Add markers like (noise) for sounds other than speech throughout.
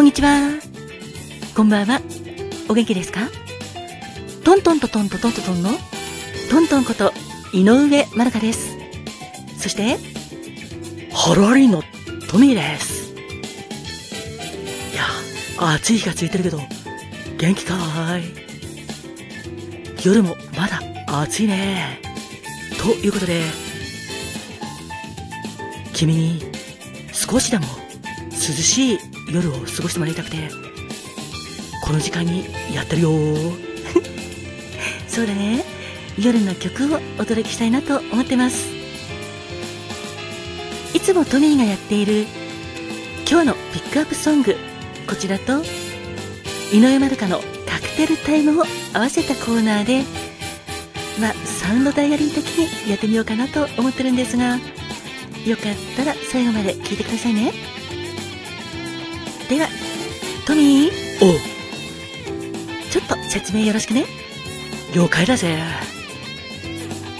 こんにちは。こんばんは。お元気ですか？トントントントントントントンのトントンこと井上まるかです。そして、ハロリンのトミーです。いや、暑い日がついてるけど、元気かーい。夜もまだ暑いね。ということで、君に少しでも涼しい夜を過ごしてもらいたくて、この時間にやってるよ (laughs) そうだね。夜の曲をお届けしたいなと思ってます。いつもトミーがやっている今日のピックアップソング、こちらと井上まるかのカクテルタイムを合わせたコーナーで、まあ、サウンドダイアリー的にやってみようかなと思ってるんですが、よかったら最後まで聞いてくださいね。では、トミー、おう、ちょっと説明よろしくね。了解だぜ。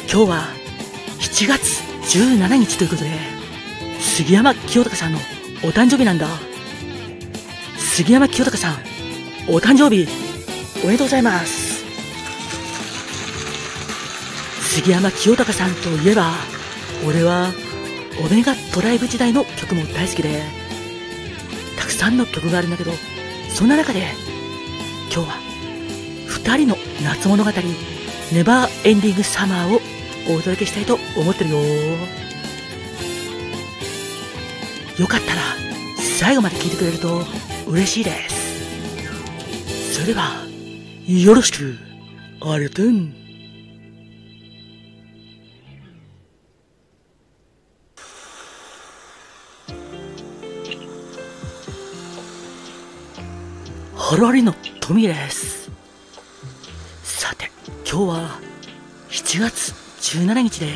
今日は7月17日ということで、杉山清隆さんのお誕生日なんだ。杉山清隆さん、お誕生日、おめでとうございます。杉山清隆さんといえば、俺は、オメガトライブ時代の曲も大好きで、さんの曲があるんだけど、そんな中で、今日は、二人の夏物語、ネバーエンディングサマーをお届けしたいと思ってるよ。よかったら、最後まで聞いてくれると嬉しいです。それでは、よろしく、ありがとう。ハロアリのトミです。さて、今日は7月17日で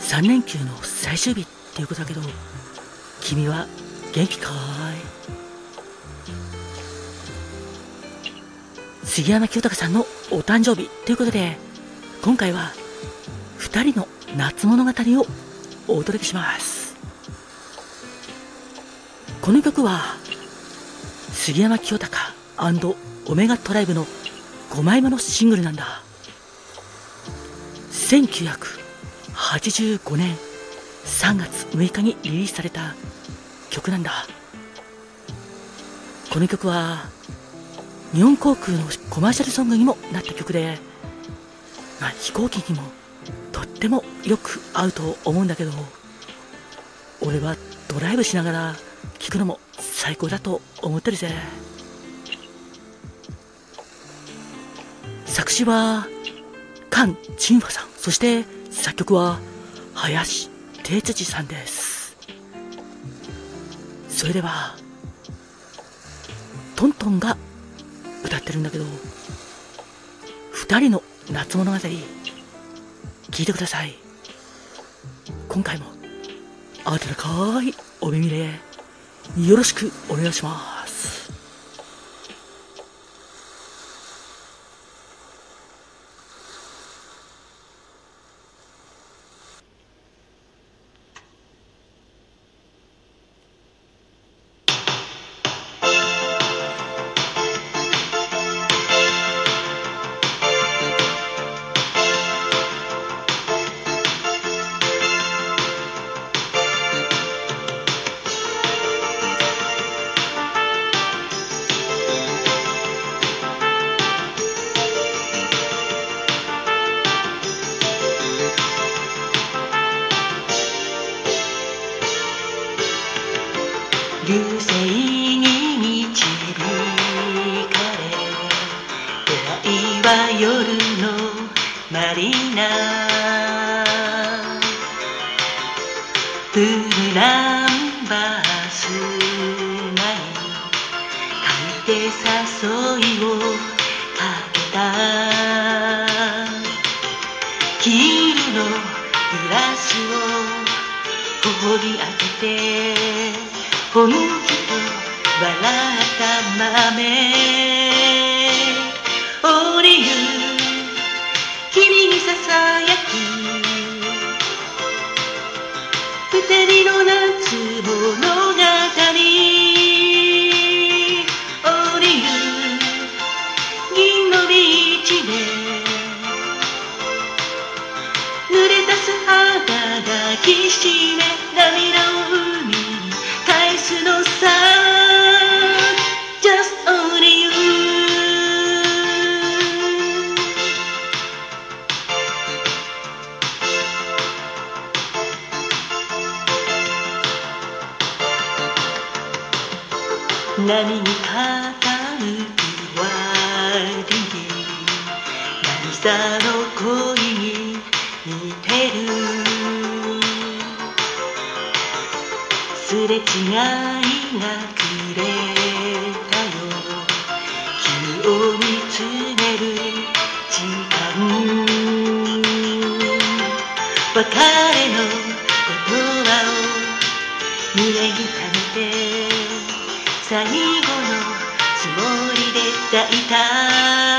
3連休の最終日っていうことだけど、君は元気かい？杉山清隆さんのお誕生日ということで、今回は2人の夏物語をお届けします。この曲は杉山清隆オメガトライブの5枚目のシングルなんだ。1985年3月6日にリリースされた曲なんだ。この曲は日本航空のコマーシャルソングにもなった曲で、まあ、飛行機にもとってもよく合うと思うんだけど、俺はドライブしながら聴くのも最高だと思ってるぜ。作詞は、菅チンファさん、そして作曲は、林哲司さんです。それでは、トントンが歌ってるんだけど、二人の夏物語、聞いてください。今回も、温かいお耳で、よろしくお願いします。マリーナ。フルナンバース内書いて誘いをかけた。黄色のグラスを放り開けて。本気と笑った豆。の夏る銀のビーチでれた素肌がきしめ涙を波に傾くワイディンギ渚の恋に似てるすれ違いがくれたよ君を見つめる時間別れの言葉を胸に溜め最後のつもりで抱いた。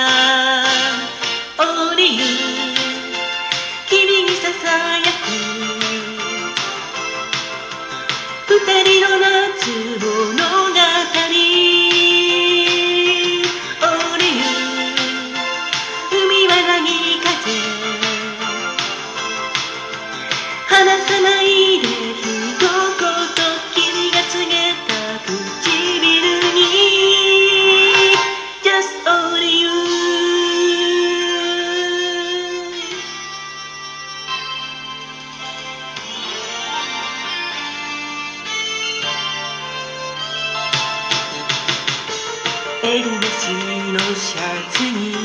のシャツに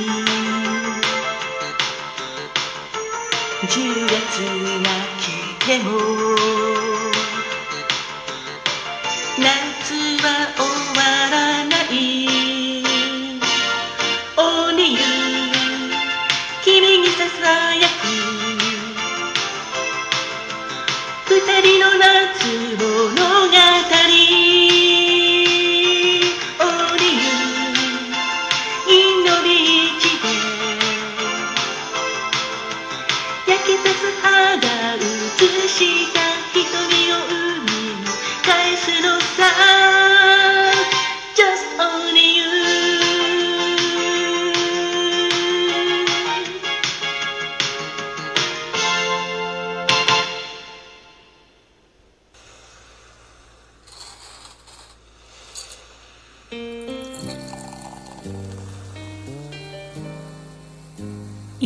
10月が来ても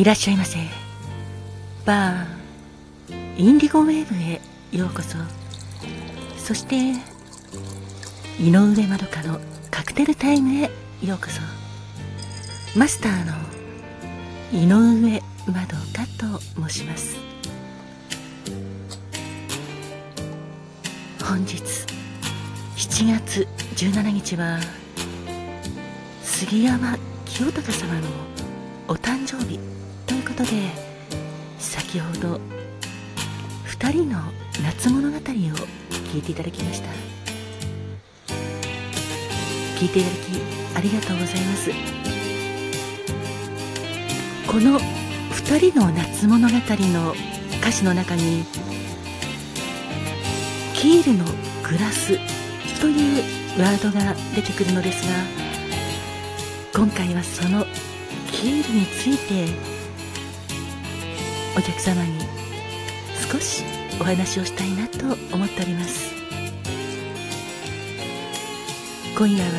いらっしゃいませ。バーインディゴウェーブへようこそ。そして井上まどかのカクテルタイムへようこそ。マスターの井上まどかと申します。本日7月17日は杉山清隆様のお誕生日ということで先ほど2人の夏物語を聞いていただきました。聞いていただきありがとうございます。この2人の夏物語の歌詞の中にキールのグラスというワードが出てくるのですが今回はそのキールについてお客様に少しお話をしたいなと思っております。今夜は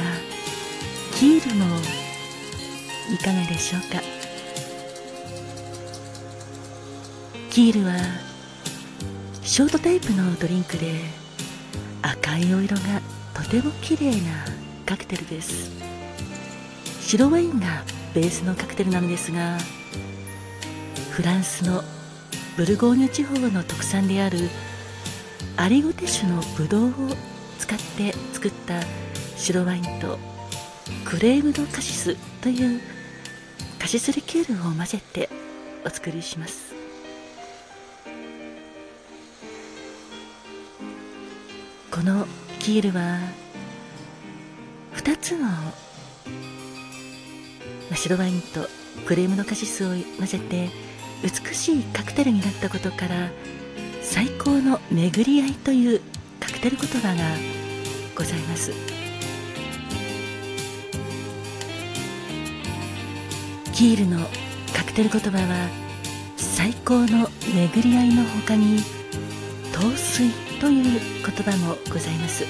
キールもいかがでしょうか？キールはショートタイプのドリンクで赤いお色がとても綺麗なカクテルです。白ワインがベースのカクテルなのですがフランスのブルゴーニュ地方の特産であるアリゴテ種のブドウを使って作った白ワインとクレームドカシスというカシスリキュールを混ぜてお作りします。このキールは2つの白ワインとクレームのカシスを混ぜて美しいカクテルになったことから最高の巡り合いというカクテル言葉がございます。キールのカクテル言葉は最高の巡り合いの他に陶水という言葉もございます。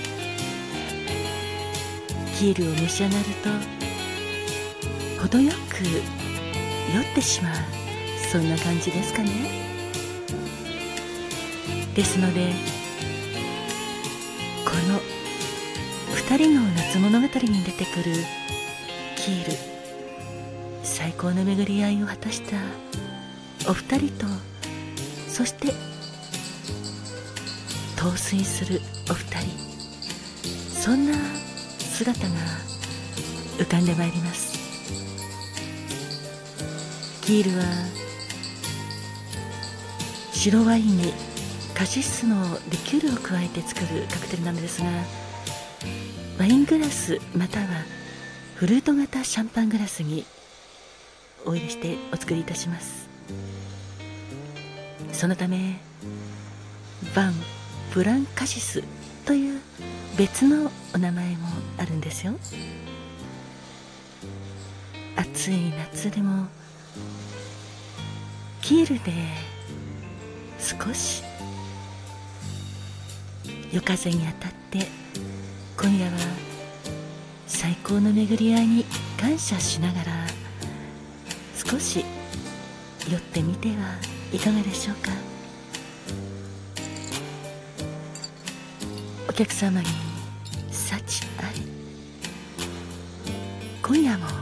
キールを召し上がると程よく酔ってしまう。そんな感じですかね。ですのでこの2人の夏物語に出てくるキール最高の巡り合いを果たしたお二人とそして陶酔するお二人そんな姿が浮かんでまいります。キールは白ワインにカシスのリキュールを加えて作るカクテルなのですがワイングラスまたはフルート型シャンパングラスにお入れしてお作りいたします。そのためバン・ブランカシスという別のお名前もあるんですよ。暑い夏でもキールで少し夜風に当たって今夜は最高の巡り合いに感謝しながら少し寄ってみてはいかがでしょうか。お客様に幸あれ。今夜も